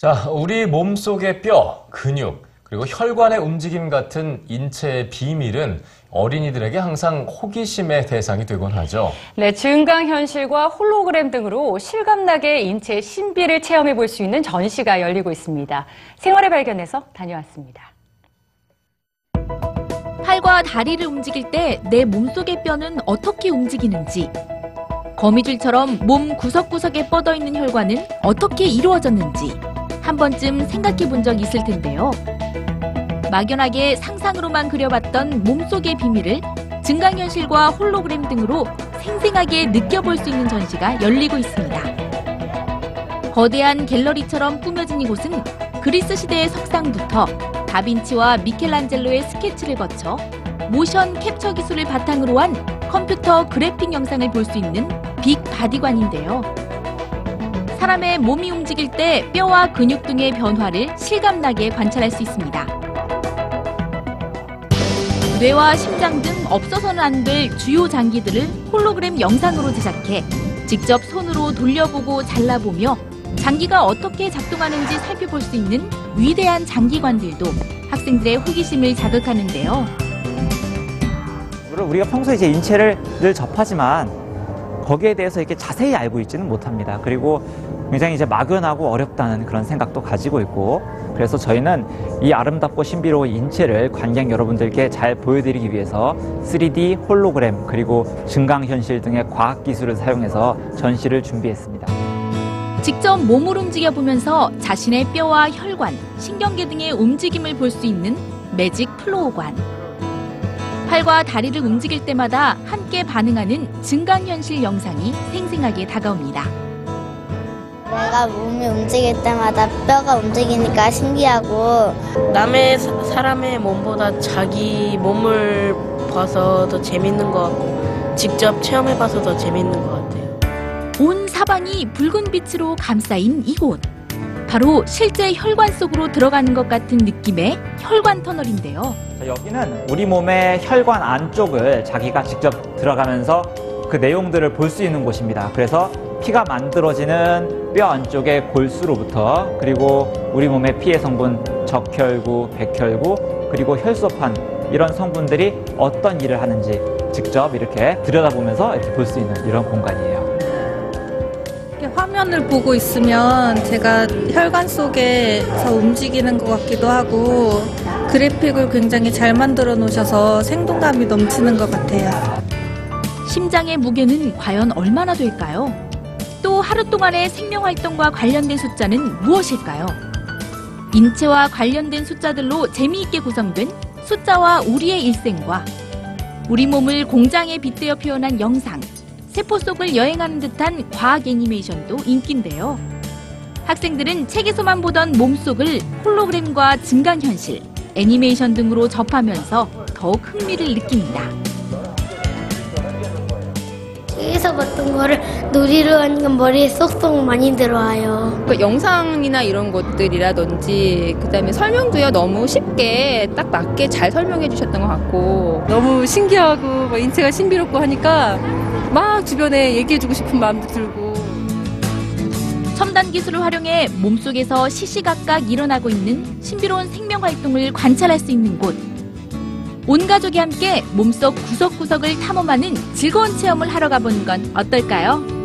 자, 우리 몸 속의 뼈, 근육, 그리고 혈관의 움직임 같은 인체의 비밀은 어린이들에게 항상 호기심의 대상이 되곤 하죠. 네, 증강 현실과 홀로그램 등으로 실감나게 인체의 신비를 체험해 볼 수 있는 전시가 열리고 있습니다. 생활의 발견에서 다녀왔습니다. 팔과 다리를 움직일 때 내 몸속의 뼈는 어떻게 움직이는지, 거미줄처럼 몸 구석구석에 뻗어 있는 혈관은 어떻게 이루어졌는지 한 번쯤 생각해 본 적 있을 텐데요. 막연하게 상상으로만 그려봤던 몸속의 비밀을 증강현실과 홀로그램 등으로 생생하게 느껴볼 수 있는 전시가 열리고 있습니다. 거대한 갤러리처럼 꾸며진 이곳은 그리스 시대의 석상부터 다빈치와 미켈란젤로의 스케치를 거쳐 motion capture 기술을 바탕으로 한 컴퓨터 그래픽 영상을 볼 수 있는 Big Body관인데요. 사람의 몸이 움직일 때 뼈와 근육 등의 변화를 실감나게 관찰할 수 있습니다. 뇌와 심장 등 없어서는 안 될 주요 장기들을 홀로그램 영상으로 제작해 직접 손으로 돌려보고 잘라보며 장기가 어떻게 작동하는지 살펴볼 수 있는 위대한 장기관들도 학생들의 호기심을 자극하는데요. 물론 우리가 평소에 이제 인체를 늘 접하지만 거기에 대해서 이렇게 자세히 알고 있지는 못합니다. 그리고 굉장히 이제 막연하고 어렵다는 그런 생각도 가지고 있고 그래서 저희는 이 아름답고 신비로운 인체를 관객 여러분들께 잘 보여드리기 위해서 3D 홀로그램 그리고 증강현실 등의 과학 기술을 사용해서 전시를 준비했습니다. 직접 몸을 움직여 보면서 자신의 뼈와 혈관, 신경계 등의 움직임을 볼 수 있는 Magic Flow관. 팔과 다리를 움직일 때마다 함께 반응하는 증강현실 영상이 생생하게 다가옵니다. 내가 몸이 움직일 때마다 뼈가 움직이니까 신기하고 남의 사- 사람의 몸보다 자기 몸을 봐서 더 재밌는 것 같고 직접 체험해봐서 더 재밌는 것 같아요. 온 사방이 붉은 빛으로 감싸인 이곳. 바로 실제 혈관 속으로 들어가는 것 같은 느낌의 혈관 터널인데요. 자, 여기는 우리 몸의 혈관 안쪽을 자기가 직접 들어가면서 그 내용들을 볼 수 있는 곳입니다. 그래서 피가 만들어지는 뼈 안쪽의 골수로부터 그리고 우리 몸의 피의 성분 적혈구, 백혈구 그리고 혈소판 이런 성분들이 어떤 일을 하는지 직접 이렇게 들여다보면서 이렇게 볼 수 있는 이런 공간이에요. 화면을 보고 있으면 제가 혈관 속에서 움직이는 것 같기도 하고 그래픽을 굉장히 잘 만들어 놓으셔서 생동감이 넘치는 것 같아요. 심장의 무게는 과연 얼마나 될까요? 또 하루 동안의 생명 활동과 관련된 숫자는 무엇일까요? 인체와 관련된 숫자들로 재미있게 구성된 숫자와 우리의 일생과 우리 몸을 공장에 빗대어 표현한 영상, 세포 속을 여행하는 듯한 과학 애니메이션도 인기인데요. 학생들은 책에서만 보던 몸속을 홀로그램과 증강현실, 애니메이션 등으로 접하면서 더욱 흥미를 느낍니다. 책에서 봤던 거를 놀이로 하니까 머리에 쏙쏙 많이 들어와요. 그 영상이나 이런 것들이라든지 그다음에 설명도요 너무 쉽게 딱 맞게 잘 설명해 주셨던 것 같고 너무 신기하고 막 인체가 신비롭고 하니까 막 주변에 얘기해주고 싶은 마음도 들고 첨단 기술을 활용해 몸속에서 시시각각 일어나고 있는 신비로운 생명 활동을 관찰할 수 있는 곳. 온 가족이 함께 몸속 구석구석을 탐험하는 즐거운 체험을 하러 가보는 건 어떨까요?